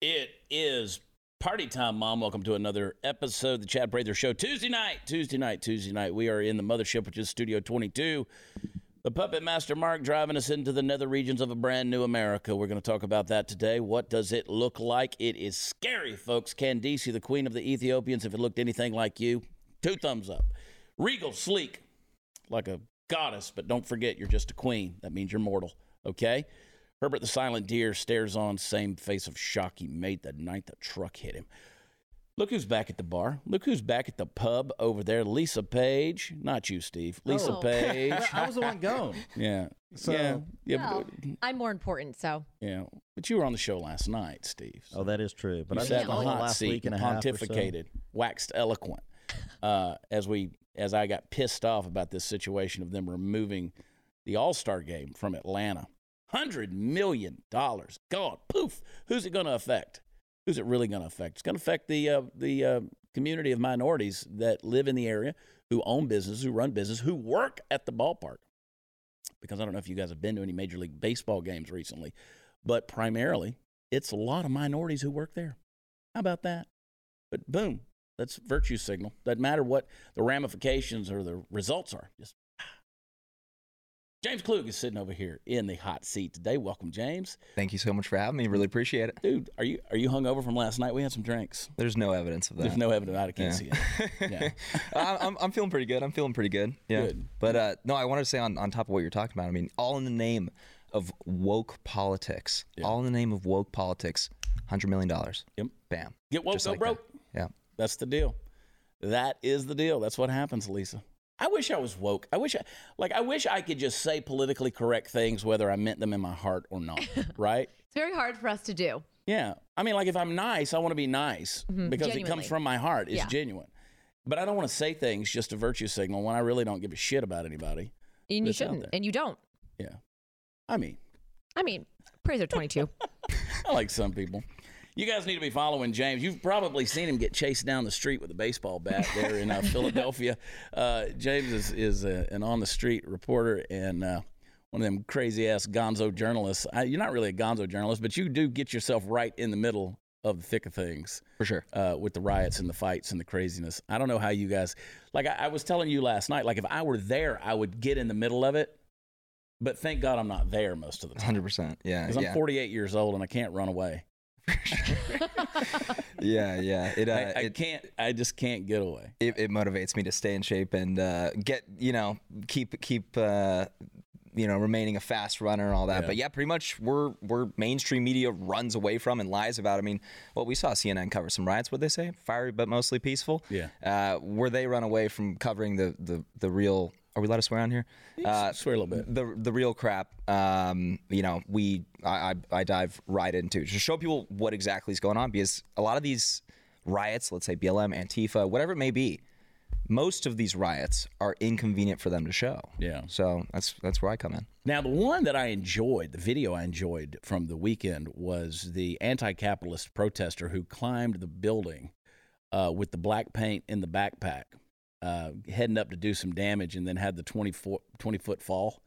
It is party time, Mom. Welcome to another episode of the Chad Prather Show. Tuesday night, Tuesday night, Tuesday night. We are in the mothership, which is Studio 22. The Puppet Master Mark driving us into the nether regions of a brand new America. We're going to talk about that today. What does it look like? It is scary, folks. Candice, the queen of the Ethiopians, if it looked anything like you, two thumbs up. Regal, sleek, like a goddess, but don't forget you're just a queen. That means you're mortal, okay? Herbert the Silent Deer stares on, same face of shock he made the night the truck hit him. Look who's back at the bar. Look who's back at the pub over there. Lisa Page. Not you, Steve. Lisa Oh. Page. I was the one going. Yeah. So- yeah. Yeah, Well, but, I'm more important, so yeah. But you were on the show last night, Steve. Oh, that is true. But you I sat sat in the the hot last seat week and and a half. or so. pontificated, waxed eloquent. Uh, as we, as I got pissed off about this situation of them removing the All Star game from Atlanta, hundred million dollars. God, poof. Who's it going to affect? Who's it really going to affect? It's going to affect the uh, the uh, community of minorities that live in the area, who own businesses, who run business, who work at the ballpark. Because I don't know if you guys have been to any Major League Baseball games recently, but primarily it's a lot of minorities who work there. How about that? But boom, that's virtue signal. Doesn't matter what the ramifications or the results are. Just James Klug is sitting over here in the hot seat today. Welcome, James. Thank you so much for having me. Really appreciate it. Dude, are you are you hungover from last night? We had some drinks. There's no evidence of that. There's no evidence. Of that I can't Yeah. see it. Yeah. I'm, I'm feeling pretty good. I'm feeling pretty good. Yeah. Good. But uh, no, I wanted to say on, on top of what you're talking about, I mean, all in the name of woke politics. Yeah. All in the name of woke politics. $100 million. Yep. Bam. Get woke, Just go like broke. that. Yeah. That's the deal. That is the deal. That's what happens, Lisa. I wish I was woke. I wish I like I wish I could just say politically correct things whether I meant them in my heart or not, right? it's very hard for us to do. Yeah. I mean like if I'm nice, I want to be nice because it comes Mm-hmm. From my heart. It's Yeah. genuine. But I don't want to say things just a virtue signal when I really don't give a shit about anybody. And you shouldn't. And you don't. Yeah. I mean, I mean, praise are 22. I like some people. You guys need to be following James. You've probably seen him get chased down the street with a baseball bat there in uh, Philadelphia. Uh, James is, is a, an on the street reporter and uh, one of them crazy ass gonzo journalists. I, you're not really a gonzo journalist, but you do get yourself right in the middle of the thick of things For sure. uh, with the riots and the fights and the craziness. I don't know how you guys, like I, I was telling you last night, like if I were there, I would get in the middle of it. But thank God I'm not there most of the time 100%. Yeah. because I'm Yeah. 48 years old and I can't run away. yeah. Yeah. It, uh, I, I it, can't. I just can't get away. it, it motivates me to stay in shape and uh, get you know keep keep uh, you know remaining a fast runner and all that. Yeah. But yeah, pretty much we're we're mainstream media runs away from and lies about. I mean, well, we saw CNN cover some riots. What they say, fiery but mostly peaceful. Yeah. Uh, where they run away from covering the the the real. Are we allowed to swear on here? Uh, swear a little bit. the the real crap. Um, you know, we I, I I dive right into to show people what exactly is going on because a lot of these riots, let's say BLM, Antifa, whatever it may be, most of these riots are inconvenient for them to show. Yeah. So that's that's where I come in. Now, the one that I enjoyed, the video I enjoyed from the weekend, was the anti-capitalist protester who climbed the building uh, with the black paint in the backpack, uh, heading up to do some damage, and then had the 20 foot, 20 foot fall.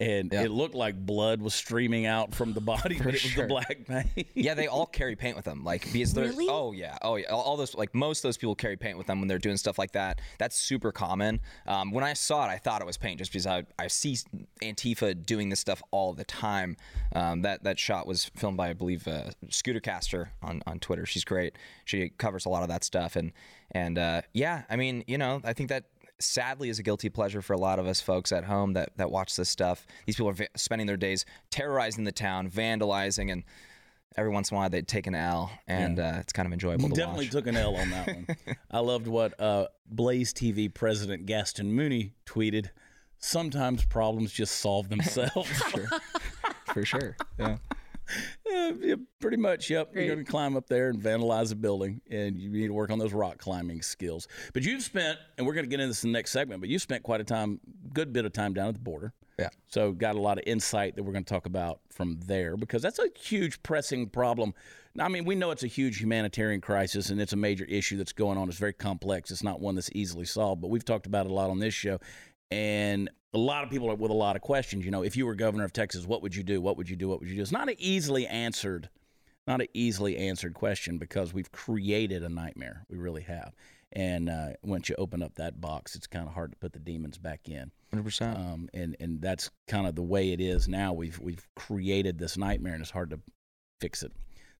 And Yeah. it looked like blood was streaming out from the body, but it was sure. the black paint. Yeah, they all carry paint with them. Like because they're Really? oh yeah oh yeah all, all those like most of those people carry paint with them when they're doing stuff like that. That's super common. Um, when I saw it, I thought it was paint just because I, I see Antifa doing this stuff all the time. Um, that that shot was filmed by I believe uh, Scooter Caster on on Twitter. She's great. She covers a lot of that stuff and and uh, yeah, I mean you know I think that sadly is a guilty pleasure for a lot of us folks at home that that watch this stuff. These people are va- spending their days terrorizing the town, vandalizing, and every once in a while they'd take an L, and uh, it's kind of enjoyable to Definitely watch. took an L on that one. I loved what uh, Blaze TV president Gaston Mooney tweeted. Sometimes problems just solve themselves. for sure. for sure. Yeah. Yeah, uh, yeah, pretty much. Yep. Great. You're going to climb up there and vandalize a building, and you need to work on those rock climbing skills. But you've spent, and we're going to get into this in the next segment. But you spent quite a time, good bit of time down at the border. Yeah. So got a lot of insight that we're going to talk about from there because that's a huge pressing problem. I mean, we know it's a huge humanitarian crisis and it's a major issue that's going on. It's very complex. It's not one that's easily solved, but we've talked about it a lot on this show. And a lot of people are with a lot of questions. You know, if you were governor of Texas, what would you do? What would you do? What would you do? It's not an easily answered not an easily answered question because we've created a nightmare. We really have. And uh, once you open up that box, it's kind of hard to put the demons back in. 100%. Um, and and that's kind of the way it is now. We've we've created this nightmare, and it's hard to fix it.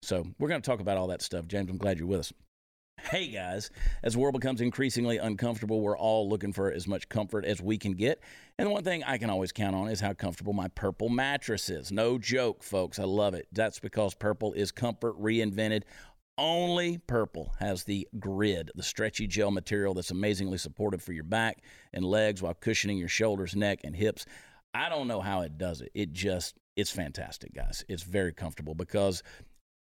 So we're going to talk about all that stuff. James, I'm glad you're with us. Hey guys, as the world becomes increasingly uncomfortable, we're all looking for as much comfort as we can get. And the one thing I can always count on is how comfortable my purple mattress is. No joke, folks. I love it. That's because purple is comfort reinvented. Only Purple has the grid, the stretchy gel material that's amazingly supportive for your back and legs while cushioning your shoulders, neck, and hips. I don't know how it does it. It just, it's fantastic, guys. It's very comfortable because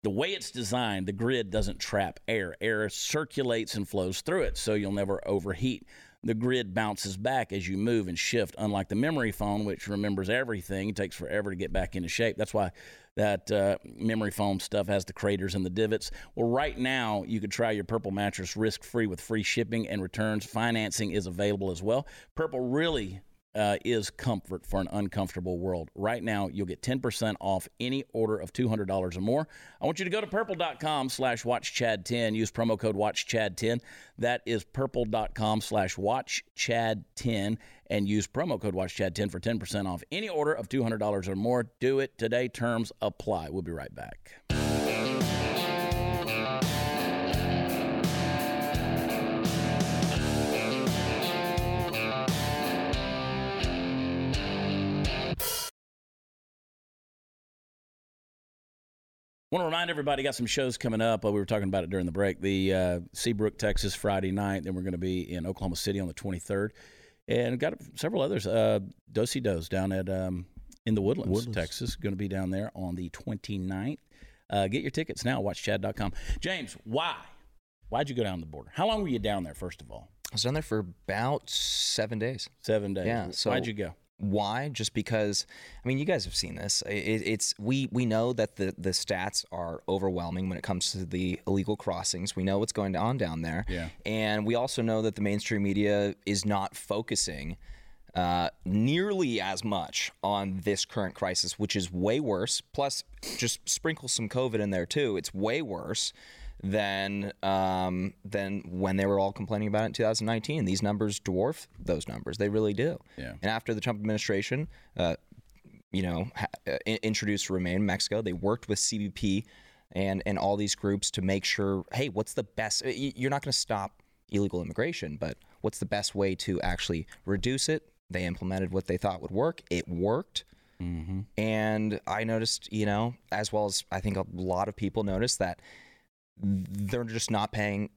the way it's designed, the grid doesn't trap air. Air circulates and flows through it, so you'll never overheat. The grid bounces back as you move and shift, unlike the memory foam, which remembers everything. It takes forever to get back into shape. That's why that uh, memory foam stuff has the craters and the divots. Well, right now, you could try your Purple mattress risk free with free shipping and returns. Financing is available as well. Purple really uh, is comfort for an uncomfortable world. Right now, you'll get 10% off any order of $200 or more. I want you to go to purple.com slash watchchad10. Use promo code watchchad10. That is purple.com slash watchchad10 and use promo code watchchad10 for 10% off any order of $200 or more. Do it today. Terms apply. We'll be right back. Want to remind everybody, got some shows coming up. Uh, we were talking about it during the break. The uh, Seabrook, Texas, Friday night. Then we're going to be in Oklahoma City on the 23rd, and got several others. Uh, Dosey Does down at um, in the Woodlands, Woodlands. Texas. Going to be down there on the 29th. Uh, get your tickets now. WatchChad.com. James, why? Why'd you go down the border? How long were you down there? First of all, I was down there for about seven days. seven days. Yeah, so- why'd you go? Why? Just because I mean, you guys have seen this. It, it's we we know that the the stats are overwhelming when it comes to the illegal crossings. We know what's going on down there. Yeah. And we also know that the mainstream media is not focusing uh, nearly as much on this current crisis, which is way worse. Plus, just sprinkle some COVID in there too. It's way worse than um, than when they were all complaining about it in 2019. These numbers dwarf those numbers. They really do. Yeah. And after the Trump administration, uh, you know, ha- uh, introduced Remain in Mexico, they worked with CBP and and all these groups to make sure, hey, what's the best? You're not going to stop illegal immigration, but what's the best way to actually reduce it? They implemented what they thought would work. It worked. And I noticed, you know, as well as I think a lot of people noticed that they're just not paying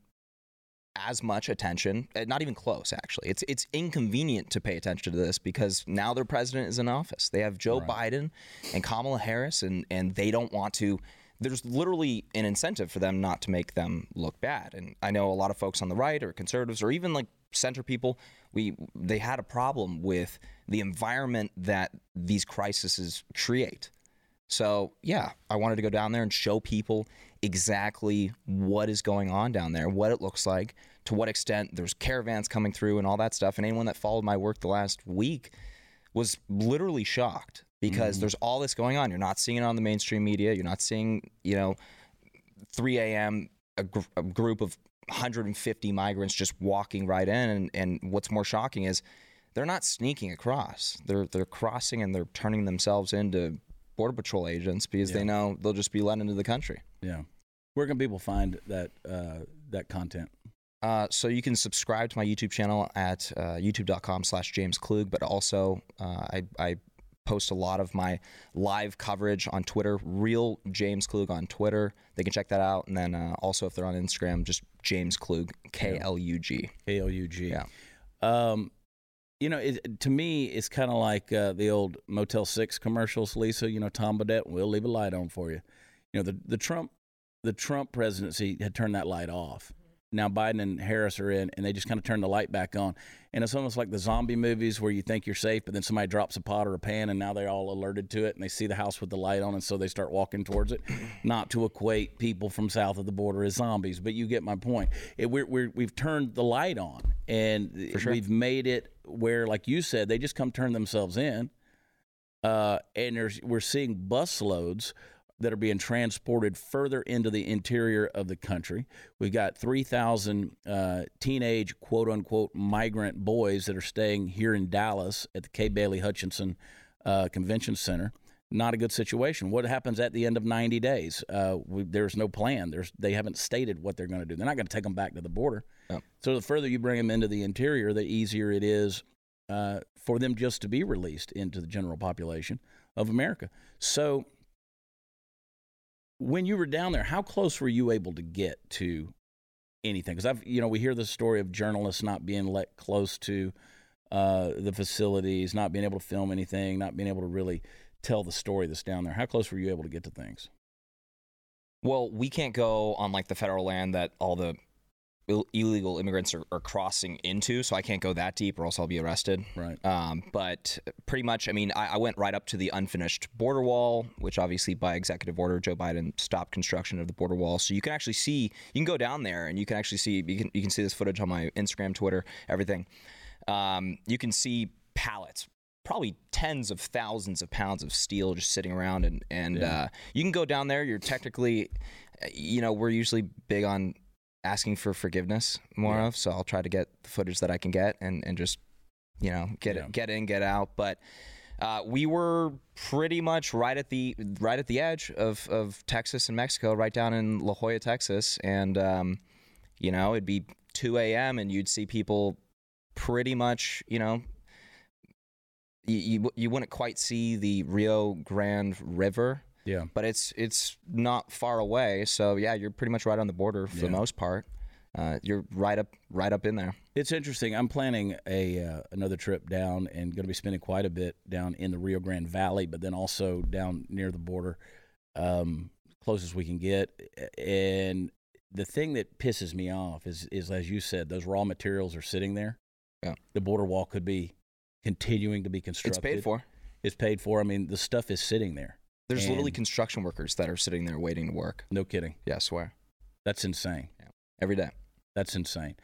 as much attention. uh, Not even close, actually. It's it's inconvenient to pay attention to this because now their president is in office. They have Joe Biden and Kamala Harris, and and they don't want to. There's literally an incentive for them not to make them look bad. And I know a lot of folks on the right or conservatives or even like center people, we they had a problem with the environment that these crises create. So, yeah, I wanted to go down there and show people exactly what is going on down there, what it looks like, to what extent there's caravans coming through and all that stuff. And anyone that followed my work the last week was literally shocked because mm. there's all this going on. You're not seeing it on the mainstream media. You're not seeing, you know, 3 a.m. A, gr- a group of 150 migrants just walking right in. And, and what's more shocking is they're not sneaking across. They're they're crossing and they're turning themselves into border patrol agents because they know they'll just be let into the country. Yeah. Where can people find that uh, that content? Uh, so you can subscribe to my YouTube channel at uh, youtube.com slash James Klug, but also uh, I, I post a lot of my live coverage on Twitter, real James Klug on Twitter. They can check that out. And then uh, also if they're on Instagram, just James Klug, K L U G. K L U G. Yeah. Um, you know, it, to me, it's kind of like uh, the old Motel Six commercials. Lisa, you know, Tom Bodett, we'll leave a light on for you. You know, the the Trump the Trump presidency had turned that light off. Now Biden and Harris are in, and they just kind of turned the light back on. And it's almost like the zombie movies where you think you're safe, but then somebody drops a pot or a pan, and now they're all alerted to it, and they see the house with the light on, and so they start walking towards it. Not to equate people from south of the border as zombies, but you get my point. It, we're, we're, we've turned the light on, and we've made it where, like you said, they just come turn themselves in uh, and there's we're seeing busloads that are being transported further into the interior of the country. We've got 3,000 uh, teenage, quote unquote, migrant boys that are staying here in Dallas at the Kay Bailey Hutchison uh, Convention Center. Not a good situation. What happens at the end of 90 days? Uh, we, there's no plan. There's they haven't stated what they're going to do. They're not going to take them back to the border. Oh. So the further you bring them into the interior, the easier it is uh, for them just to be released into the general population of America. So when you were down there, how close were you able to get to anything? Because I've, you know, we hear the story of journalists not being let close to uh, the facilities, not being able to film anything, not being able to really tell the story that's down there. How close were you able to get to things? Well, we can't go on like the federal land that all the Ill- illegal immigrants are, are crossing into, so I can't go that deep, or else I'll be arrested. Right. Um, but pretty much, I mean, I, I went right up to the unfinished border wall, which obviously by executive order, Joe Biden stopped construction of the border wall. So you can actually see, you can go down there and you can actually see, you can you can see this footage on my Instagram, Twitter, everything. Um, you can see pallets, probably tens of thousands of pounds of steel just sitting around, and and Yeah. uh, you can go down there. You're technically, you know, we're usually big on asking for forgiveness more Yeah. of. So I'll try to get the footage that I can get and and just you know get Yeah. it get in get out. But uh, we were pretty much right at the right at the edge of of Texas and Mexico, right down in La Joya, Texas, and um, you know it'd be 2 a.m. and you'd see people pretty much you know. You, you, you wouldn't quite see the Rio Grande River, Yeah. but it's it's not far away. So yeah, you're pretty much right on the border for Yeah. the most part. Uh, you're right up right up in there. It's interesting. I'm planning a uh, another trip down and going to be spending quite a bit down in the Rio Grande Valley, but then also down near the border, um, closest we can get. And the thing that pisses me off is, is as you said, those raw materials are sitting there. Yeah. The border wall could be continuing to be constructed. It's paid for. It's paid for. I mean, the stuff is sitting there. There's literally construction workers that are sitting there waiting to work. No kidding. Yeah, I swear. That's insane. Yeah. Every day. That's insane.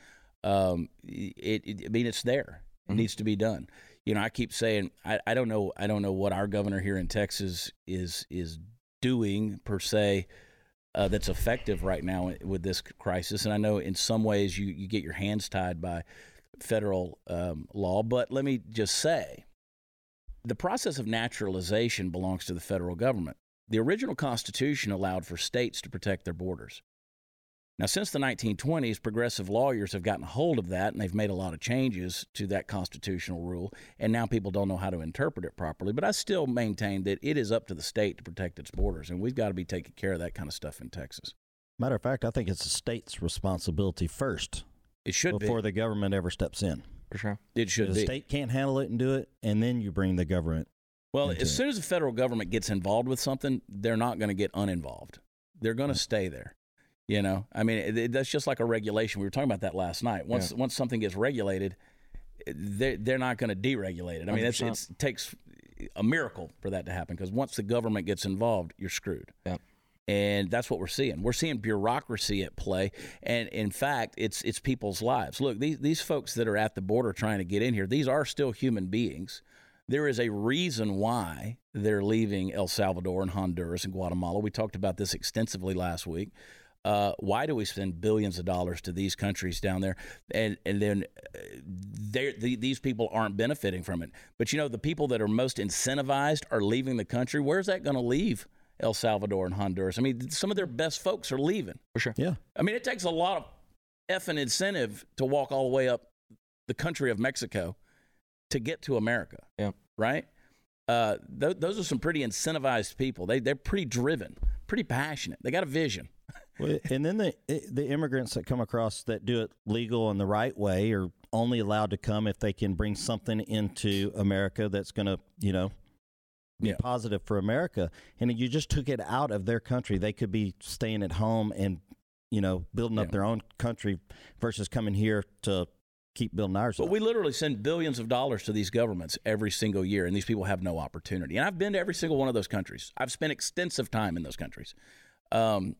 Um, it, it, I mean, it's there. It Mhm. needs to be done. You know, I keep saying I, I don't know. I don't know what our governor here in Texas is is doing per se. Uh, that's effective right now with this crisis, and I know in some ways you, you get your hands tied by federal um, law. But let me just say, the process of naturalization belongs to the federal government. The original Constitution allowed for states to protect their borders. Now, since the 1920s, progressive lawyers have gotten hold of that and they've made a lot of changes to that constitutional rule. And now people don't know how to interpret it properly. But I still maintain that it is up to the state to protect its borders. And we've got to be taking care of that kind of stuff in Texas. Matter of fact, I think it's the state's responsibility first It should be. before be. the government ever steps in. For sure. It should the be. state can't handle it and do it, and then you bring the government. Well, into as it. soon as the federal government gets involved with something, they're not going to get uninvolved. They're going to mm-hmm. stay there. You know, I mean, it, it- that's just like a regulation. We were talking about that last night. Once once something gets regulated, they're they're not going to deregulate it. I mean, it's, 100%. it's, it takes a miracle for that to happen because once the government gets involved, you're screwed. Yep. And that's what we're seeing. We're seeing bureaucracy at play, and in fact, it's it's people's lives. Look, these these folks that are at the border trying to get in here, these are still human beings. There is a reason why they're leaving El Salvador and Honduras and Guatemala. We talked about this extensively last week. Uh, why do we spend billions of dollars to these countries down there, and and then uh, the, these people aren't benefiting from it? But you know, the people that are most incentivized are leaving the country. Where's that going to leave El Salvador and Honduras? I mean, some of their best folks are leaving. For sure. Yeah. I mean, it takes a lot of effing incentive to walk all the way up the country of Mexico to get to America. Yeah. Right? Uh, th- those are some pretty incentivized people. They, they're pretty driven, pretty passionate. They got a vision. Well, and then the the immigrants that come across that do it legal and the right way are only allowed to come if they can bring something into America that's going to, you know, be Yeah. positive for America. And you just took it out of their country. They could be staying at home and, you know, building Yeah. up their own country versus coming here to keep building ours. But up. we literally send billions of dollars to these governments every single year, and these people have no opportunity. And I've been to every single one of those countries. I've spent extensive time in those countries, um,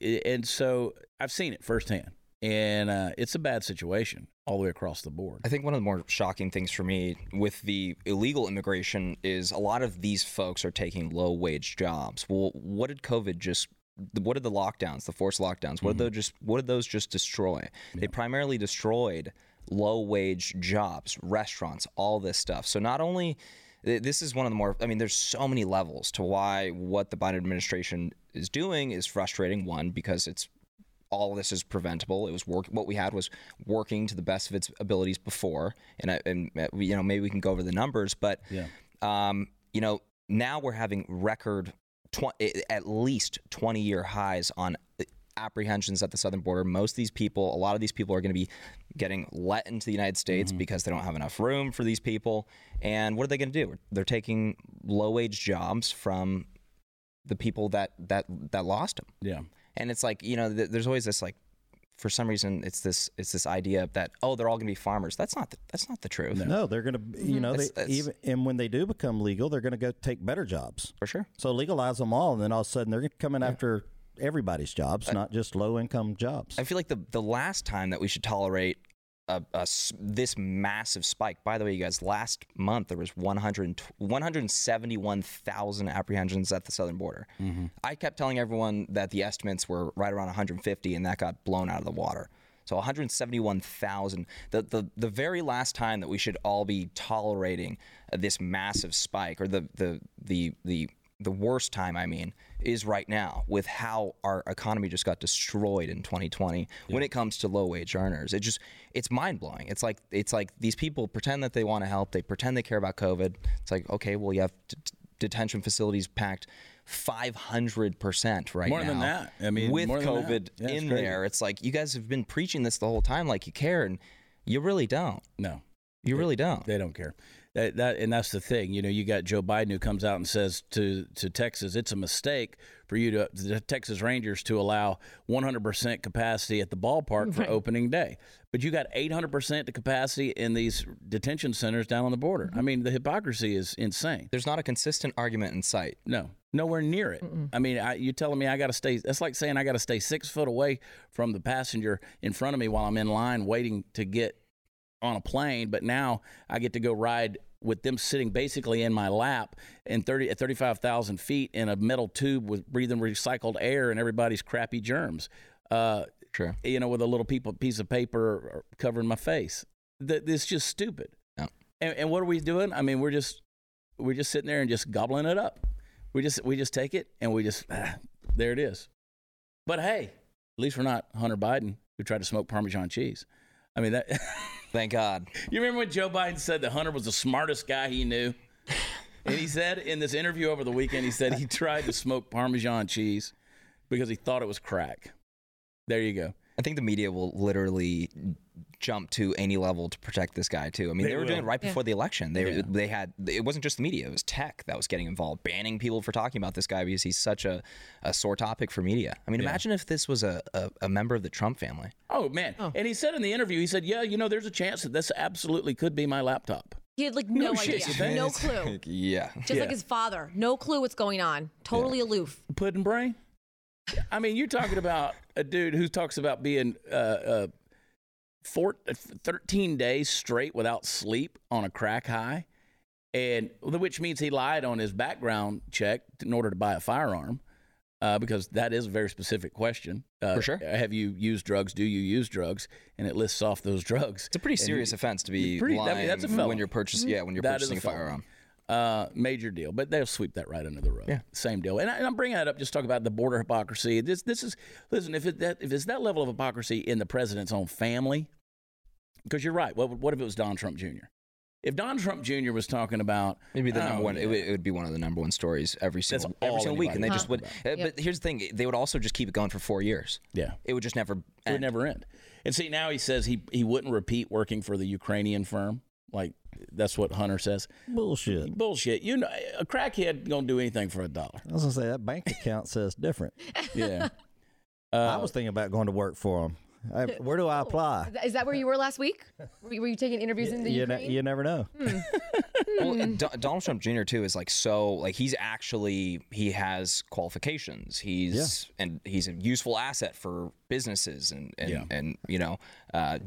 and so I've seen it firsthand. And uh, it's a bad situation all the way across the board. I think one of the more shocking things for me with the illegal immigration is a lot of these folks are taking low wage jobs. Well, what did COVID just what did the lockdowns, the forced lockdowns, what did those just what did those just destroy? They primarily destroyed low wage jobs, restaurants, all this stuff. So not only this is one of the more I mean there's so many levels to why what the Biden administration is doing is frustrating one because it's all of this is preventable. It was work. What we had was working to the best of its abilities before, and I- and uh, you know maybe we can go over the numbers, but Yeah. um, you know now we're having record tw- at least twenty year highs on apprehensions at the southern border. Most of these people, a lot of these people are going to be getting let into the United States because they don't have enough room for these people. And what are they going to do? They're taking low wage jobs from the people that that that lost them Yeah. And it's like you know th- there's always this like for some reason it's this it's this idea that oh they're all going to be farmers. That's not the, that's not the truth. No, they're going to, you mm-hmm. know, they, That's- that's- even and when they do become legal, they're going to go take better jobs. for sure. So legalize them all, and then all of a sudden they're coming after everybody's jobs, not just low income jobs. i feel like the the last time that we should tolerate a, a this massive spike. By the way you guys last month there was 100 171,000 apprehensions at the southern border. Mm-hmm. I kept telling everyone that the estimates were right around 150 and that got blown out of the water. So 171,000 the, the the very last time that we should all be tolerating this massive spike or the the the the the worst time I mean is right now with how our economy just got destroyed in 2020 when it comes to low wage earners it just it's mind blowing it's like it's like these people pretend that they want to help they pretend they care about covid it's like okay well you have t- detention facilities packed 500% right More now than that. I mean, with more covid Yeah, in crazy. there it's like you guys have been preaching this the whole time like you care and you really don't No. you really don't They don't care. That, that and that's the thing. You know, you got Joe Biden who comes out and says to to Texas, it's a mistake for you to the Texas Rangers to allow 100% capacity at the ballpark for opening day. But you got 800% the capacity in these detention centers down on the border. Mm-hmm. I mean, the hypocrisy is insane. there's not a consistent argument in sight No, nowhere near it. I mean, I, you telling me I got to stay? That's like saying I got to stay six foot away from the passenger in front of me while I'm in line waiting to get on a plane. But now I get to go ride with them sitting basically in my lap in 30 at 35,000 feet in a metal tube with breathing recycled air and everybody's crappy germs. Uh, Sure. you know, with a little piece of paper covering my face. Th- It's just stupid. Yeah. And, and what are we doing? I mean, we're just we're just sitting there and just gobbling it up. We just we just take it and we just ah, there it is. But hey, at least we're not Hunter Biden who tried to smoke Parmesan cheese. I mean that. thank god you remember when Joe Biden said that Hunter was the smartest guy he knew? And he said in this interview over the weekend, he said he tried to smoke Parmesan cheese because he thought it was crack. There you go. I think the media will literally jump to any level to protect this guy too. I mean, They they, were doing it right before the election. They Yeah. they had it wasn't just the media; it was tech that was getting involved, banning people for talking about this guy because he's such a, a sore topic for media. I mean, Yeah. imagine if this was a, a, a member of the Trump family. Oh man! And he said in the interview, he said, "Yeah, you know, there's a chance that this absolutely could be my laptop." He had like no, No idea, you think? no clue. yeah, Just like his father, no clue what's going on. Totally aloof. Pudding brain. I mean, you're talking about a dude who talks about being uh, uh, four, 13 days straight without sleep on a crack high, and which means he lied on his background check in order to buy a firearm. Uh, because that is a very specific question. Uh, For sure. Have you used drugs? Do you use drugs? And it lists off those drugs. it's a pretty serious offense to be Pretty- I mean, lying that's a when you're purchasing. Yeah, when you're That purchasing a a firearm. Uh, major deal. But they'll sweep that right under the rug. Yeah. Same deal. And, I, and I'm bringing that up just to talk about the border hypocrisy. This this is listen if it that if it's that level of hypocrisy in the president's own family, because you're right. What what if it was Don Trump Jr. If Don Trump Jr. was talking about Maybe the oh, number one. yeah. It, would, it would be one of the number one stories every single every all single week, and they anybody just would. uh, Yep. But here's the thing: they would also just keep it going for four years. yeah, It would just never. it would end. never end. And see now he says he he wouldn't repeat working for the Ukrainian firm. Like that's what Hunter says. Bullshit. Bullshit. You know, a crackhead gonna do anything for a dollar. I was gonna say that bank account says different. Yeah. I Uh, was thinking about going to work for them. I, where do I apply? Is that where you were last week? Were you, were you taking interviews in the You, ne- Ukraine? you never know. Well, and Do- Donald Trump Jr. too is like so like he's actually he has qualifications. He's and he's a useful asset for businesses and and, Yeah. and you know uh,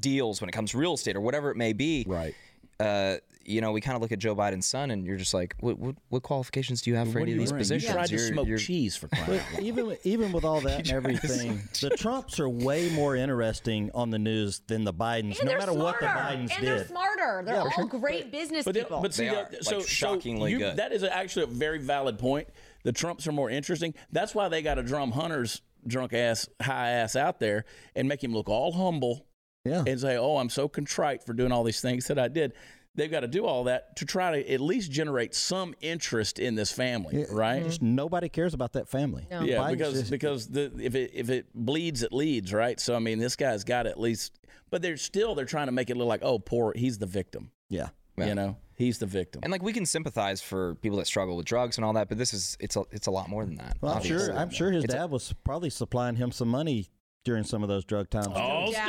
deals when it comes to real estate or whatever it may be. Right. Uh, you know, we kind of look at Joe Biden's son, and you're just like, what what, what qualifications do you have for What any of these bring? positions? You tried to You're- smoke you're- cheese for crying out loud. even even with all that and everything, the Trumps are way more interesting on the news than the Bidens. and no matter smarter. what the Bidens and they're smarter. They're Yeah, all sure. great business But, they- people. but see, They that- are, like, so, shockingly so you, good. that is actually a very valid point. The Trumps are more interesting. That's why they got to drum Hunter's drunk ass, high ass out there and make him look all humble Yeah. and say, "Oh, I'm so contrite for doing all these things that I did." They've got to do all that to try to at least generate some interest in this family, right? Just nobody cares about that family. No. Yeah, Biden's because just- because the if it if it bleeds, it leads, right? So I mean, this guy's got at least, but they're still they're trying to make it look like, oh, poor, he's the victim. yeah. You know, he's the victim. And like we can sympathize for people that struggle with drugs and all that, but this is it's a it's a lot more than that. Well, I'm obviously. sure. I'm sure his dad was probably supplying him some money during some of those drug times. Oh, Yeah.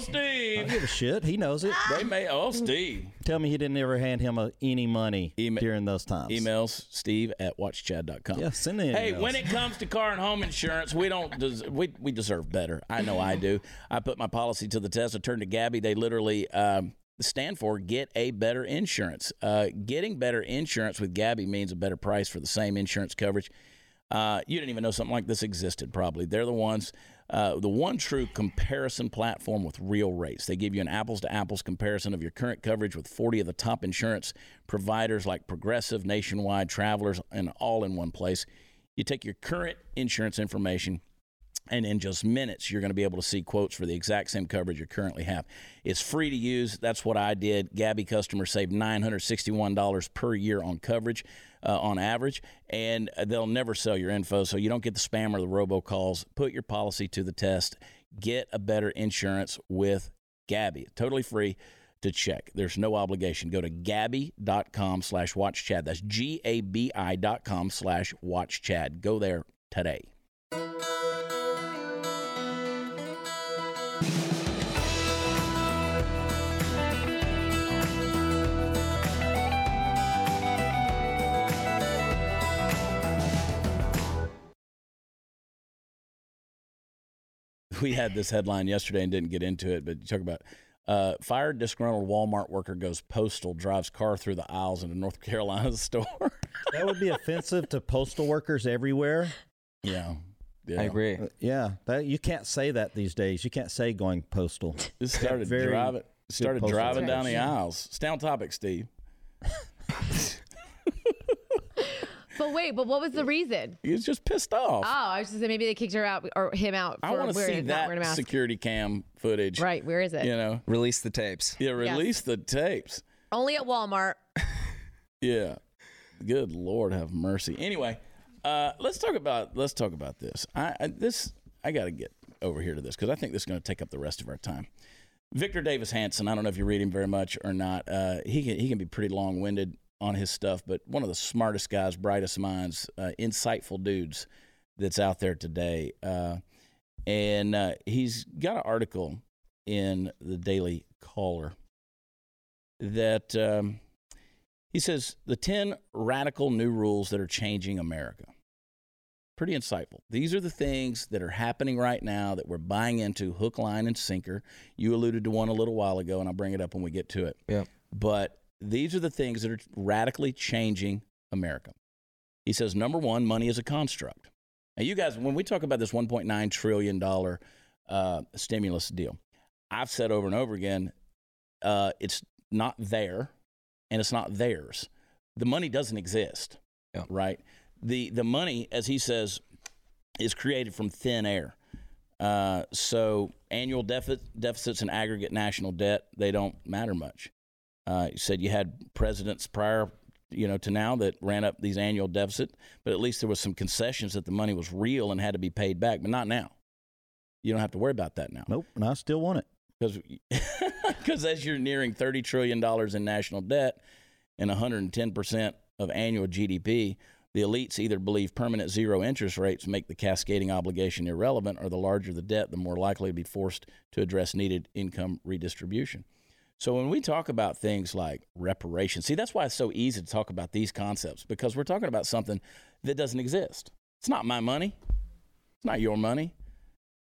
Steve! Oh, I don't Steve! give a shit. He knows it. They may. Oh, Steve. Tell me he didn't ever hand him a, any money Ema- during those times. Emails Steve at watchchad.com. Yeah, send the Hey, when it comes to car and home insurance, we don't des- we we deserve better. I know I do. I put my policy to the test. I turned to Gabi. They literally um, stand for get a better insurance. Uh, getting better insurance with Gabi means a better price for the same insurance coverage. Uh, you didn't even know something like this existed. Probably they're the ones. Uh, the one true comparison platform with real rates. They give you an apples to apples comparison of your current coverage with 40 of the top insurance providers like Progressive, Nationwide, Travelers, and all in one place. You take your current insurance information, and in just minutes, you're going to be able to see quotes for the exact same coverage you currently have. It's free to use. That's what I did. Gabi customers save $961 per year on coverage uh, on average, and they'll never sell your info, so you don't get the spam or the robocalls. Put your policy to the test. Get a better insurance with Gabi. Totally free to check. There's no obligation. Go to gabi.com slash watch chad. That's G A B I dot com slash watch chad. Go there today. we had this headline yesterday and didn't get into it, but you talk about uh, fired disgruntled Walmart worker goes postal, drives car through the aisles in a North Carolina store. that would be offensive to postal workers everywhere. yeah. yeah. I agree. Uh, Yeah, that you can't say that these days. You can't say going postal. This started driving started driving down the aisles. Stay on topic, Steve. But wait, but what was the reason? He was just pissed off. Oh, I was just saying maybe they kicked her out or him out I want to see that wearing a mask. security cam footage. Right, where is it? You know, Release the tapes. yeah, release the tapes. Only at Walmart. Yeah. Good Lord, have mercy. Anyway, uh, let's talk about let's talk about this. I, I this I got to get over here to this because I think this is going to take up the rest of our time. Victor Davis Hanson. I don't know if you read him very much or not. Uh, he can he can be pretty long winded on his stuff, but one of the smartest guys, brightest minds, uh, insightful dudes that's out there today. Uh, and uh, he's got an article in the Daily Caller that um, he says the 10 radical new rules that are changing America. Pretty insightful. These are the things that are happening right now that we're buying into hook, line, and sinker. You alluded to one a little while ago, and I'll bring it up when we get to it. Yeah. But these are the things that are radically changing America. He says, number one, money is a construct. Now, you guys, when we talk about this $1.9 trillion uh, stimulus deal, I've said over and over again, uh, it's not there and it's not theirs. The money doesn't exist, Yeah. right? The, the money, as he says, is created from thin air. Uh, so annual deficit, deficits and aggregate national debt, they don't matter much. Uh, you said you had presidents prior, you know, to now that ran up these annual deficit, but at least there was some concessions that the money was real and had to be paid back, but not now. You don't have to worry about that now Nope, and I still want it. because because as you're nearing thirty trillion dollars in national debt and 110 percent of annual GDP, The elites either believe permanent zero interest rates make the cascading obligation irrelevant, or the larger the debt, the more likely to be forced to address needed income redistribution. So when we talk about things like reparations, see, that's why it's so easy to talk about these concepts because we're talking about something that doesn't exist. It's not my money. It's not your money.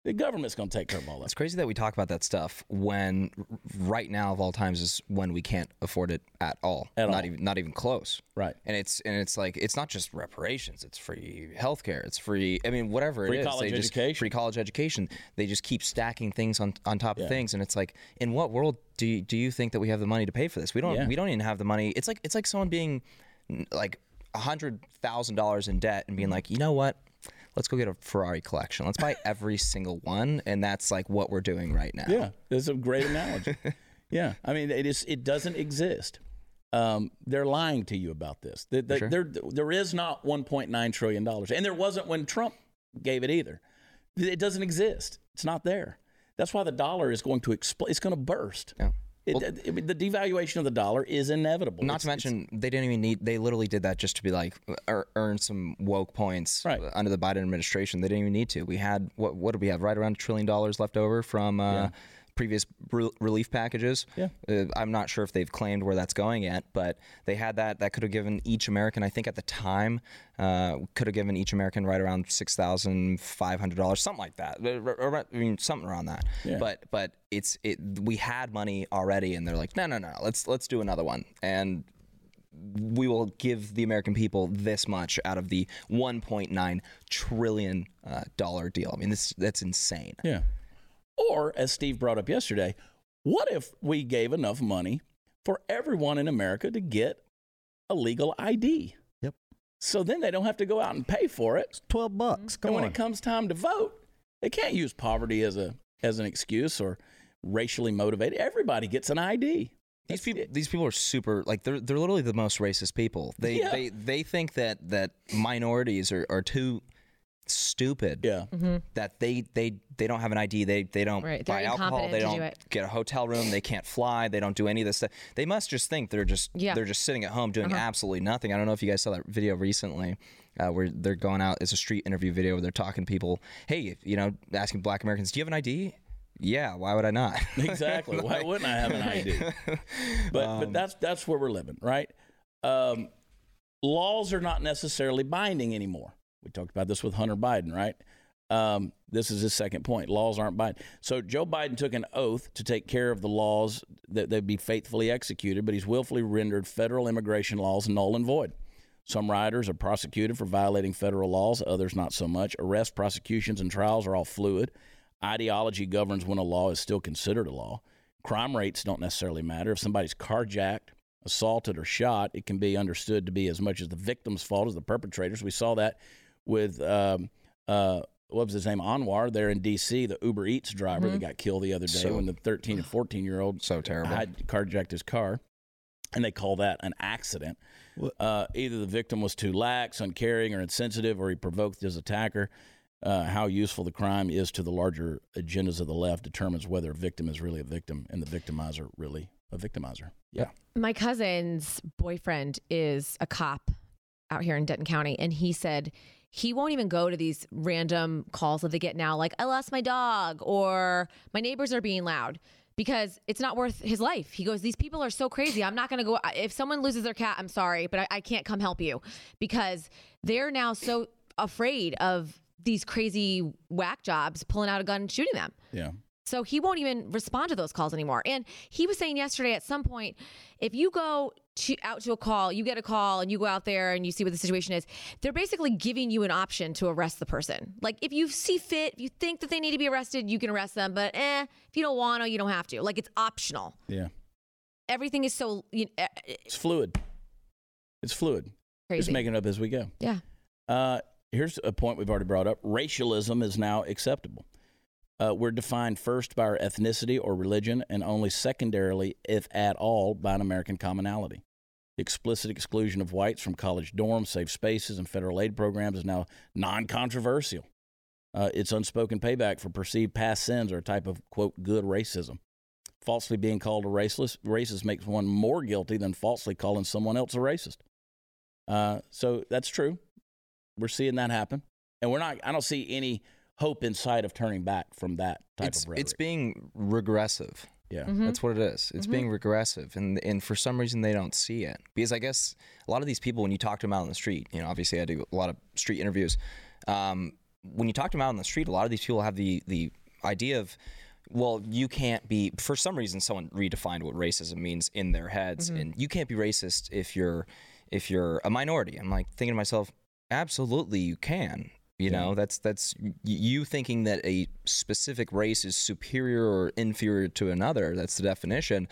The government's going to take care of all that. It's crazy that we talk about that stuff when right now of all times is when we can't afford it at all. At not all. even not even close. Right. And it's and it's like it's not just reparations, it's free healthcare, it's free I mean whatever Free it is. college they just education. free college education. They just keep stacking things on on top Yeah. of things and it's like in what world do you, do you think that we have the money to pay for this? We don't Yeah. we don't even have the money. It's like it's like someone being like a hundred thousand dollars in debt and being mm-hmm. like, you know what? Let's go get a Ferrari collection. Let's buy every single one, and that's like what we're doing right now. Yeah, that's a great analogy. yeah, I mean, it is. It doesn't exist. Um, they're lying to you about this. The- the- sure. There, there is not 1.9 trillion dollars, and there wasn't when Trump gave it either. It doesn't exist. It's not there. That's why the dollar is going to explode. It's going to burst. Yeah. It, I mean, the devaluation of the dollar is inevitable. Not It's- to mention, they didn't even need. They literally did that just to be like ear- earn some woke points Right. under the Biden administration. They didn't even need to. We had what? What did we have? Right around a trillion dollars left over from uh, previous re- relief packages. Yeah. Uh, I'm not sure if they've claimed where that's going yet, but they had that. That could have given each American. I think at the time, uh, could have given each American right around six thousand five hundred dollars, something like that. Uh, I mean, something around that. Yeah. But but it's it. We had money already, and they're like, no, no, no. Let's let's do another one, and we will give the American people this much out of the 1.9 trillion uh, dollar deal. I mean, this that's insane. Yeah. Or, as Steve brought up yesterday, what if we gave enough money for everyone in America to get a legal ID? Yep. So then they don't have to go out and pay for it. It's Twelve bucks. Come and when on. it comes time to vote, they can't use poverty as a as an excuse or racially motivated. Everybody gets an ID. These people, these people are super like they're they're literally the most racist people. They Yeah. they they think that that minorities are, are too stupid. Yeah. That they they they don't have an ID. They they don't Right, they're buy alcohol. incompetent They to don't do it. get a hotel room. They can't fly. They don't do any of this stuff. They must just think they're just Yeah. they're just sitting at home doing Uh-huh. absolutely nothing. I don't know if you guys saw that video recently. Uh, where they're going out, it's a street interview video where they're talking to people. Hey, you know, asking Black Americans, "Do you have an ID?" Yeah, why would I not? Exactly. Why wouldn't I have an ID? But but that's that's where we're living, right? Um, laws are not necessarily binding anymore. We talked about this with Hunter Biden, right? Um, this is his second point. Laws aren't binding. So Joe Biden took an oath to take care of the laws that they'd be faithfully executed, but he's willfully rendered federal immigration laws null and void. Some riders are prosecuted for violating federal laws, others not so much. Arrests, prosecutions, and trials are all fluid. Ideology governs when a law is still considered a law. Crime rates don't necessarily matter. If somebody's carjacked, assaulted, or shot, it can be understood to be as much as the victim's fault as the perpetrators. We saw that with um, uh, what was his name, Anwar, there in D.C., the Uber Eats driver that got killed the other day So- when the 13 and 14 year old so terrible. had carjacked his car, and they call that an accident. Uh, either the victim was too lax, uncaring, or insensitive, or he provoked his attacker. Uh, how useful the crime is to the larger agendas of the left determines whether a victim is really a victim and the victimizer really a victimizer. Yeah. My cousin's boyfriend is a cop out here in Denton County, and he said he won't even go to these random calls that they get now, like, I lost my dog or my neighbors are being loud. Because it's not worth his life. He goes, These people are so crazy. I'm not going to go. If someone loses their cat, I'm sorry, but I, I can't come help you because they're now so afraid of these crazy whack jobs pulling out a gun and shooting them. Yeah. So he won't even respond to those calls anymore. And he was saying yesterday at some point, if you go to, out to a call, you get a call and you go out there and you see what the situation is, they're basically giving you an option to arrest the person. Like if you see fit, if you think that they need to be arrested, you can arrest them. But eh, if you don't want to, you don't have to. Like it's optional. Yeah. Everything is so you eh, eh, It's fluid. It's fluid. Just making it up as we go. yeah. Uh, here's a point we've already brought up racialism is now acceptable. Uh, we're defined first by our ethnicity or religion, and only secondarily, if at all, by an American commonality. The explicit exclusion of whites from college dorms, safe spaces, and federal aid programs is now non controversial. Uh, it's unspoken payback for perceived past sins or a type of, quote, good racism. Falsely being called a racist, racist makes one more guilty than falsely calling someone else a racist. Uh, so that's true. We're seeing that happen, and we're not. I don't see any hope in sight of turning back from that type it's of rhetoric. it's being regressive. Yeah. That's what it is. It's Mm-hmm. being regressive, and and for some reason they don't see it because I guess a lot of these people, when you talk to them out on the street, you know, obviously I do a lot of street interviews. Um, when you talk to them out on the street, a lot of these people have the the idea of, well, you can't be. For some reason, someone redefined what racism means in their heads, Mm-hmm. and you can't be racist if you're if you're a minority. I'm like thinking to myself, absolutely you can. You know, that's that's you thinking that a specific race is superior or inferior to another. That's the definition.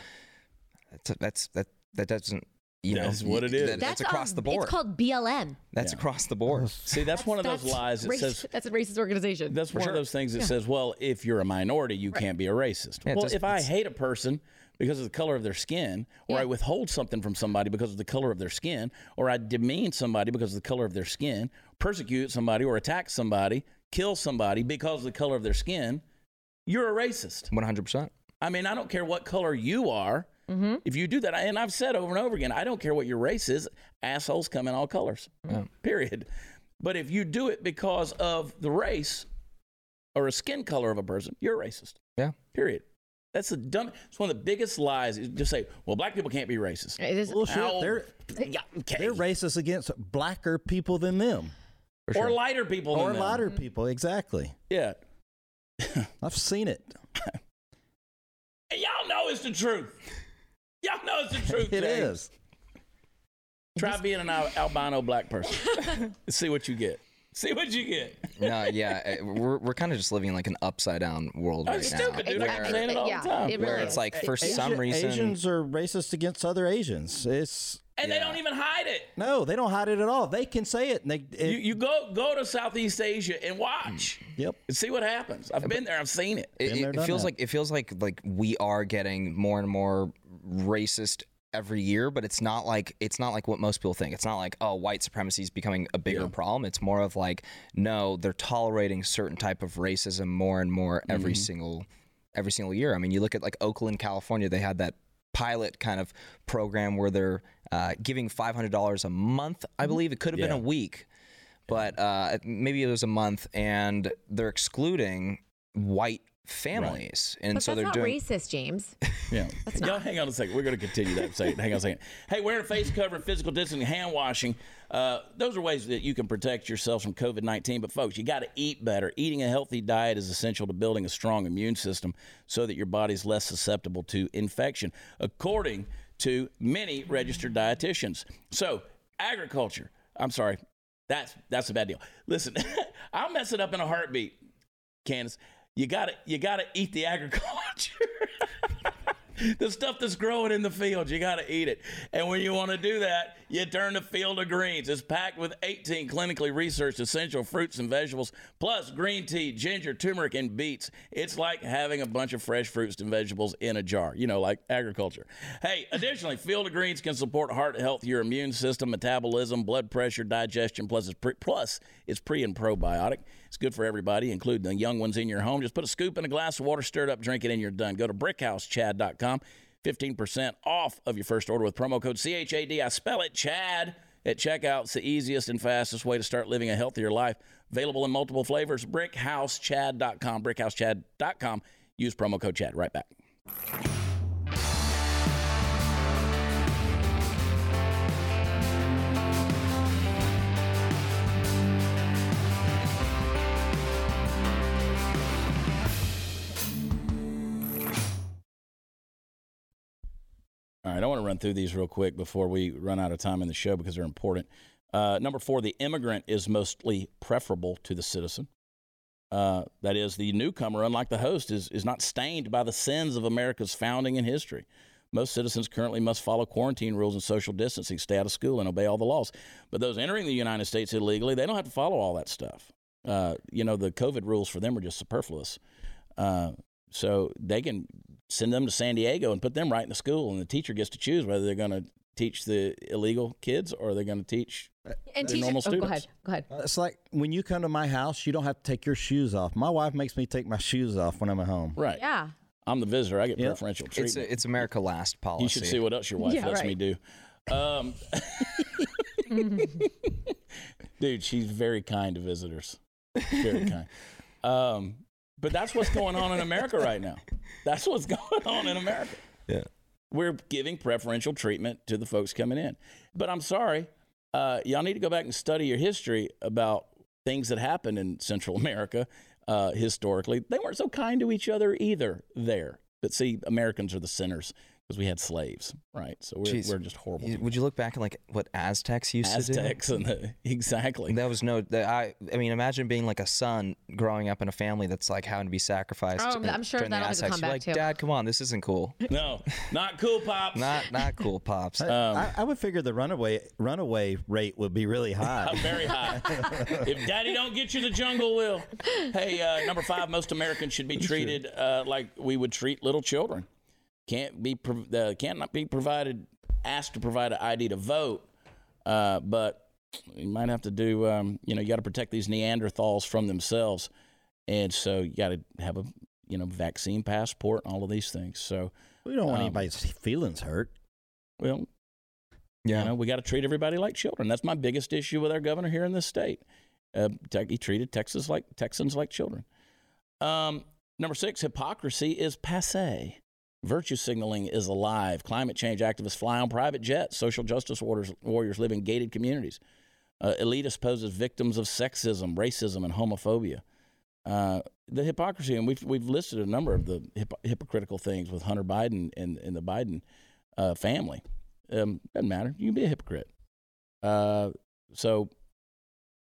That's that's that that doesn't you know That's what it is. that- that's, um, across the board. It's called BLM. that's across the board. See, that's, one of those lies that race- says that's a racist organization. That's one of those things that says, well, if you're a minority, you can't be a racist. Yeah, well, just- if I hate a person because of the color of their skin, or Yeah. I withhold something from somebody because of the color of their skin, or I demean somebody because of the color of their skin, persecute somebody or attack somebody, kill somebody because of the color of their skin, you're a racist. One hundred percent. I mean, I don't care what color you are. Mm-hmm. If you do that, and I've said over and over again, I don't care what your race is. Assholes come in all colors. Period. But if you do it because of the race or a skin color of a person, you're a racist. Yeah. Period. That's the dumb. It's one of the biggest lies. Is just say, well, black people can't be racist. It is- Bullshit. Ow. They're Yeah, okay. they're racist against blacker people than them For or lighter people. or than them. lighter mm-hmm. people. Exactly. Yeah. I've seen it. And y'all know it's the truth. Y'all know it's the truth. It James. is. Try being an al- albino black person. See what you get. See what you get. no, yeah, we're we're kind of just living in like an upside down world right That's now. stupid, dude. I'm Exactly. saying it all Yeah, the time. it Where really it's like for Asi- some reason, Asians are racist against other Asians. It's and they don't even hide it. no, they don't hide it at all. They can say it. And they, it You, you go go to Southeast Asia and watch mm. yep. and see what happens. I've been there. I've seen it. it, Been there, it feels that. like it feels like like we are getting more and more racist every year but it's not like it's not like what most people think it's not like oh white supremacy is becoming a bigger problem it's more of like no they're tolerating certain type of racism more and more every Mm-hmm. single every single year i mean you look at like oakland california they had that pilot kind of program where they're uh, giving $500 a month i believe it could have Mm-hmm. Yeah. been a week but uh, maybe it was a month and they're excluding white families and But so that's they're doing. That's not doing racist, James. Yeah. Y'all hang on a second. We're going to continue that. Second. Hang on a second. Hey, wearing a face cover, physical distancing, hand washing. Uh, those are ways that you can protect yourselves from COVID 19. But, folks, you got to eat better. Eating a healthy diet is essential to building a strong immune system so that your body's less susceptible to infection, according to many registered dietitians. So, agriculture. I'm sorry. That's that's a bad deal. Listen, I'll mess it up in a heartbeat, Candace. You gotta you gotta eat the agriculture. the stuff that's growing in the fields, you got to eat it. And when you want to do that, you turn to Field of Greens. It's packed with 18 clinically researched essential fruits and vegetables, plus green tea, ginger, turmeric, and beets. It's like having a bunch of fresh fruits and vegetables in a jar, you know, like agriculture. Hey, additionally, Field of Greens can support heart health, your immune system, metabolism, blood pressure, digestion, plus it's pre, plus it's pre and probiotic. It's good for everybody, including the young ones in your home. Just put a scoop in a glass of water, stir it up, drink it, and you're done. Go to brickhousechad.com. 15% off of your first order with promo code CHAD. I spell it Chad at checkout. It's the easiest and fastest way to start living a healthier life. Available in multiple flavors. Brickhousechad.com. Brickhousechad.com. Use promo code Chad. Right back. All right, I want to run through these real quick before we run out of time in the show because they're important. Uh, number four, the immigrant is mostly preferable to the citizen. Uh, that is, the newcomer, unlike the host, is, is not stained by the sins of America's founding and history. Most citizens currently must follow quarantine rules and social distancing, stay out of school, and obey all the laws. But those entering the United States illegally, they don't have to follow all that stuff. Uh, you know, the COVID rules for them are just superfluous. Uh, so they can send them to San Diego and put them right in the school, and the teacher gets to choose whether they're going to teach the illegal kids or they're going to teach And They're teacher, normal oh, go students. ahead. Go ahead. Uh, It's like when you come to my house, you don't have to take your shoes off. My wife makes me take my shoes off when I'm at home. right. Yeah. I'm the visitor. I get Yep. preferential It's treatment. it's America last policy. you should see what else your wife Yeah, lets right. me do. Um, dude, she's very kind to visitors. Very kind. Um, but that's what's going on in America right now. That's what's going on in America. Yeah. We're giving preferential treatment to the folks coming in. But I'm sorry, uh, y'all need to go back and study your history about things that happened in Central America uh, historically. They weren't so kind to each other either there. But see, Americans are the sinners because we had slaves, right? So we're, Jeez. we're just horrible. You- Would you look back at like what Aztecs used to do? Aztecs and the, exactly. That was no. That I. I mean, imagine being like a son growing up in a family that's like having to be sacrificed. Oh, I'm sure during the that'll make a Aztecs. You're like, too. Dad, come on, this isn't cool. No, not cool, pops. Not not cool, pops. Um, I, I would figure the runaway runaway rate would be really high. very high. if Daddy don't get you, the jungle will. Hey, uh, number five, most Americans should be treated uh, like we would treat little children. Can't be uh, can't not be provided asked to provide an ID to vote, uh, but you might have to do. Um, you know, you got to protect these Neanderthals from themselves, and so you got to have a you know vaccine passport and all of these things. So, we don't want Um, anybody's feelings hurt. well, yeah. You know, we got to treat everybody like children. That's my biggest issue with our governor here in this state. Uh, he treated Texas like Texans like children. Um, number six, hypocrisy is passe. Virtue signaling is alive. Climate change activists fly on private jets. Social justice warriors, live in gated communities. Uh, elitists pose as victims of sexism, racism, and homophobia. Uh, the hypocrisy, and we've we've listed a number of the hypo- hypocritical things with Hunter Biden and, and the Biden uh, family. Um, doesn't matter. You can be a hypocrite. Uh, so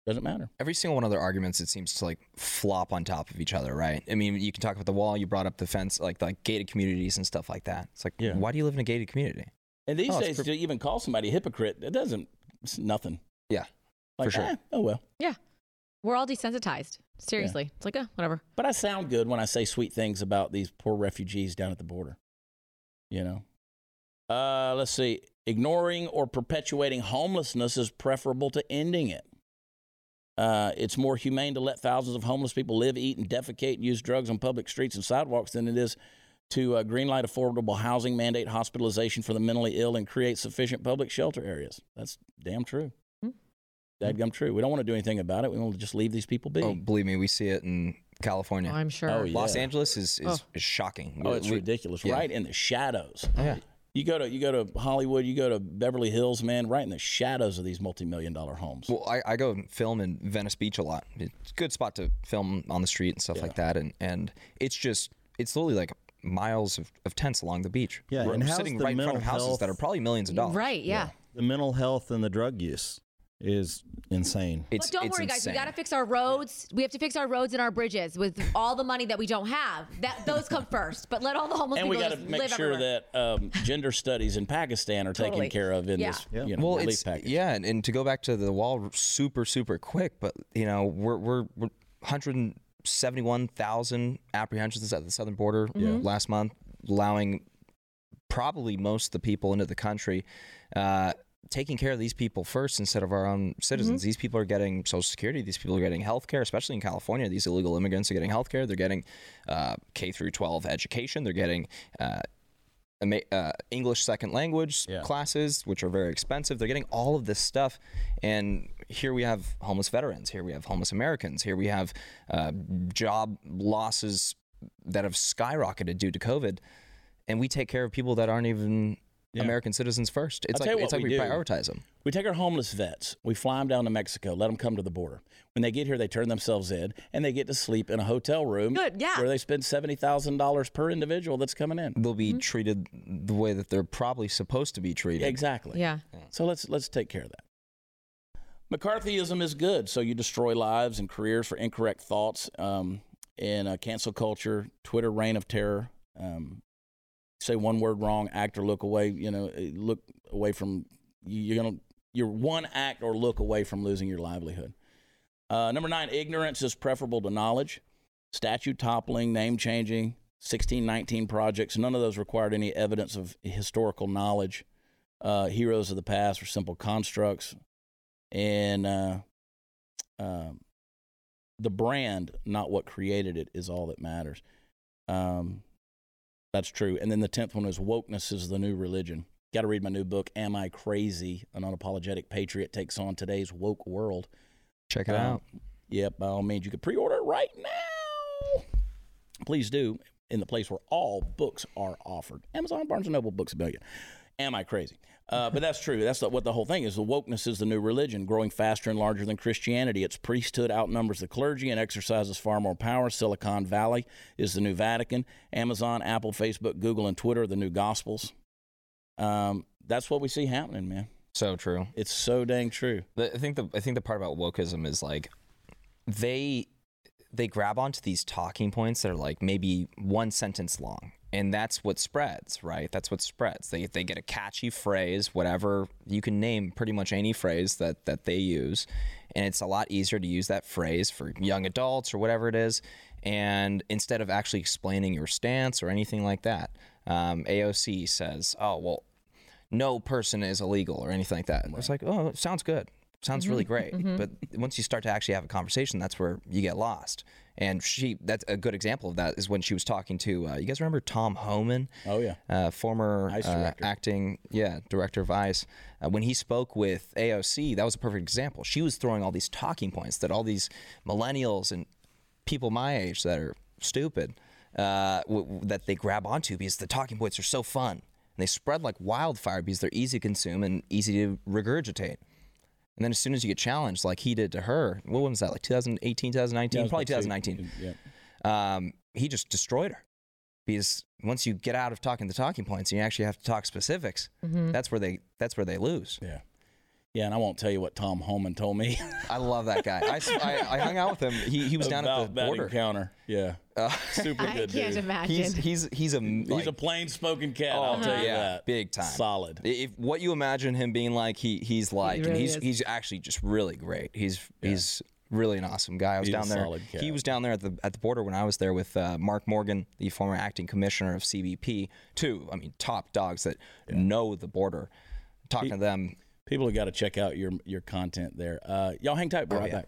doesn't matter. Every single one of their arguments, it seems to like flop on top of each other, right? I mean, you can talk about the wall. You brought up the fence, like like gated communities and stuff like that. It's like, Yeah. why do you live in a gated community? And these Oh, days, per- to even call somebody a hypocrite, it doesn't. It's nothing. Yeah, Like, for sure. "Eh, oh well. Yeah, we're all desensitized. Seriously. It's like, oh, whatever. But I sound good when I say sweet things about these poor refugees down at the border. You know. Uh, let's see. Ignoring or perpetuating homelessness is preferable to ending it. Uh, it's more humane to let thousands of homeless people live, eat, and defecate and use drugs on public streets and sidewalks than it is to uh, greenlight affordable housing, mandate hospitalization for the mentally ill, and create sufficient public shelter areas. That's damn true. Hmm. Dadgum true. We don't want to do anything about it. We want to just leave these people be. Oh, believe me, we see it in California. Oh, I'm sure. Oh, yeah. Los Angeles is is, Oh. is shocking. Oh, it's We- ridiculous. yeah. Right in the shadows. Oh, yeah. You go to you go to Hollywood, you go to Beverly Hills, man, right in the shadows of these multi-million dollar homes. Well, I, I go and film in Venice Beach a lot. It's a good spot to film on the street and stuff like that. And and it's just it's literally like miles of, of tents along the beach. Yeah, We're and sitting right in front of mental houses that are probably millions of dollars. Right. Yeah. The mental health and the drug use is insane. It's, but don't it's worry, guys. We got to fix our roads. We have to fix our roads and our bridges with all the money that we don't have. That those come first. But let all the homeless and we people got to make sure everywhere. that um, gender studies in Pakistan are Totally. taken care of in Yeah. this Yeah. you know, well, relief it's package. yeah, and, and to go back to the wall, super super quick. But you know, we're we're, we're 171,000 apprehensions at the southern border last month, allowing probably most of the people into the country. Uh, taking care of these people first instead of our own citizens. These people are getting Social Security. These people are getting health care, especially in California. These illegal immigrants are getting health care. They're getting uh, K through 12 education. They're getting uh, uh, English second language Yeah. classes, which are very expensive. They're getting all of this stuff. And here we have homeless veterans. Here we have homeless Americans. Here we have uh, job losses that have skyrocketed due to COVID. And we take care of people that aren't even Yeah. American citizens first. It's I'll tell like you it's what like we we, prioritize them. We take our homeless vets, we fly them down to Mexico, let them come to the border. When they get here, they turn themselves in, and they get to sleep in a hotel room Good, yeah. where they spend seventy thousand dollars per individual that's coming in. They'll be treated the way that they're probably supposed to be treated. Exactly. Yeah. So let's let's take care of that. McCarthyism is good. So you destroy lives and careers for incorrect thoughts um, in a cancel culture, Twitter reign of terror. Um, say one word wrong, act or look away. You know, eh, look away from you- you're gonna you're one act or look away from losing your livelihood. Uh, number nine, ignorance is preferable to knowledge. Statue toppling, name changing, 1619 projects. None of those required any evidence of historical knowledge uh, heroes of the past were simple constructs, and uh, um the brand, not what created it, is all that matters. Um, that's true. And then the tenth one is wokeness is the new religion. Got to read my new book, Am I Crazy? An unapologetic patriot takes on today's woke world. Check it Um, out. Yep, by all means, you can pre-order it right now. Please do in the place where all books are offered. Amazon, Barnes and Noble, Books a Billion. Am I crazy? Uh, but that's true. That's what the whole thing is. The wokeness is the new religion, growing faster and larger than Christianity. Its priesthood outnumbers the clergy and exercises far more power. Silicon Valley is the new Vatican. Amazon, Apple, Facebook, Google, and Twitter are the new Gospels. Um, that's what we see happening, man. So true. It's so dang true. The, I think the I think the part about wokeism is like they they grab onto these talking points that are like maybe one sentence long, and that's what spreads, right? That's what spreads. They they get a catchy phrase, whatever you can name, pretty much any phrase that that they use, and it's a lot easier to use that phrase for young adults or whatever it is, and instead of actually explaining your stance or anything like that, um, AOC says, "Oh well." no person is illegal or anything like that. It's like, oh, sounds good. Sounds really great. But once you start to actually have a conversation, that's where you get lost. And she, that's a good example of that is when she was talking to, uh, you guys remember Tom Homan? Oh, yeah. Uh, former uh, acting, yeah, director of ICE. Uh, when he spoke with AOC, that was a perfect example. She was throwing all these talking points that all these millennials and people my age that are stupid uh, w- w- that they grab onto because the talking points are so fun. And they spread like wildfire because they're easy to consume and easy to regurgitate. And then as soon as you get challenged, like he did to her, what was that, like 2018, 2019? Probably 2019. Yeah. Um, he just destroyed her. Because once you get out of talking the talking points and you actually have to talk specifics, that's where they that's where they lose. Yeah. Yeah, and I won't tell you what Tom Homan told me I love that guy. I I hung out with him. He, he was down at the border. counter. Yeah. Super I good can't dude. imagine. He's he's he's a He's a plain spoken cat, I'll tell you yeah, that. big time. Solid. If what you imagine him being like, he he's like, and really he's is. he's actually just really great. He's he's really an awesome guy. I was He's a down there. solid cat. He was down there at the at the border when I was there with uh, Mark Morgan, the former acting commissioner of CBP. Two, I mean, top dogs that know the border. Talking to them, People have got to check out your your content there. Uh, y'all hang tight. We'll be right yeah. back.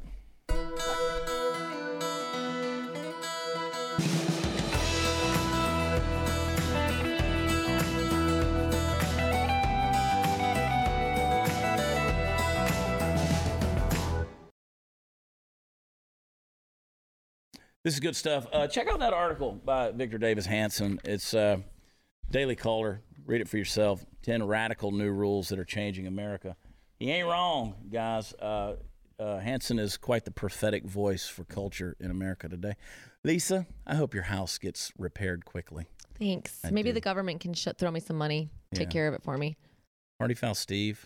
This is good stuff. Uh, check out that article by Victor Davis Hanson. It's uh, Daily Caller. Read it for yourself. 10 radical new rules that are changing America. He ain't wrong, guys. Uh, uh, Hanson is quite the prophetic voice for culture in America today. Lisa, I hope your house gets repaired quickly. Thanks. I Maybe do. the government can sh- throw me some money, take Yeah. care of it for me. Already found Steve.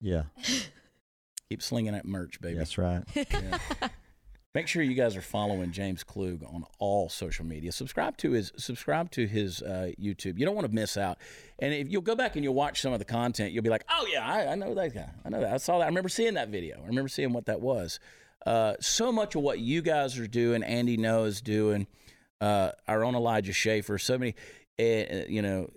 Yeah, Keep slinging that merch, baby. that's right. Yeah. Make sure you guys are following James Klug on all social media. Subscribe to his subscribe to his uh, YouTube. You don't want to miss out. And if you'll go back and you'll watch some of the content, you'll be like, "Oh yeah, I, I know that guy. I know that. I saw that. I remember seeing that video. I remember seeing what that was." Uh, so much of what you guys are doing, Andy Ngo is doing, uh, our own Elijah Schaffer. So many, uh, you know,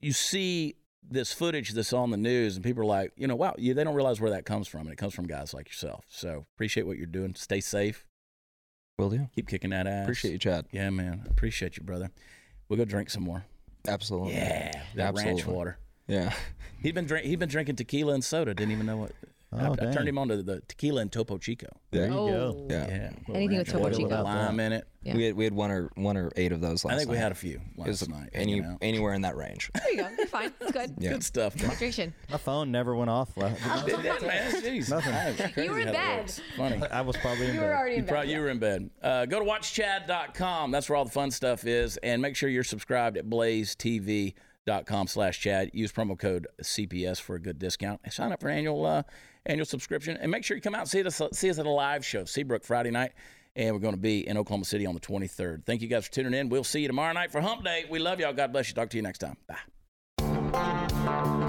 you see this footage that's on the news, and people are like, you know, wow, you, they don't realize where that comes from, and it comes from guys like yourself. So appreciate what you're doing. Stay safe. will do. Keep kicking that ass. Appreciate you, Chad. Yeah, man. Appreciate you, brother. We'll go drink some more. Absolutely. Yeah, that ranch Absolutely. water. Yeah. He'd been drink. He'd been drinking tequila and soda. Didn't even know what. I, Oh, I dang. turned him on to the tequila and Topo Chico. There you oh. go. Yeah. Yeah, little Anything with Topo Chico. little lime in it. Yeah. We had we had one or one or eight of those last I think we had a few It last was night. any anywhere in that range. There you go. You're fine. It's good. Yeah. Good stuff. man. Hydration. My phone never went off. It did, man. Jeez. Nothing. You were in bed. Funny. I was probably in You bed. were already You, in probably, bed. you were in bed. Uh, go to watchchad.com. That's where all the fun stuff is. And make sure you're subscribed at blazetv.com slash Chad. Use promo code CPS for a good discount. And sign up for annual uh, annual subscription. And make sure you come out and see us, see us at a live show, Seabrook, Friday night. And we're going to be in Oklahoma City on the 23rd. Thank you guys for tuning in. We'll see you tomorrow night for Hump Day. We love y'all. God bless you. Talk to you next time. Bye.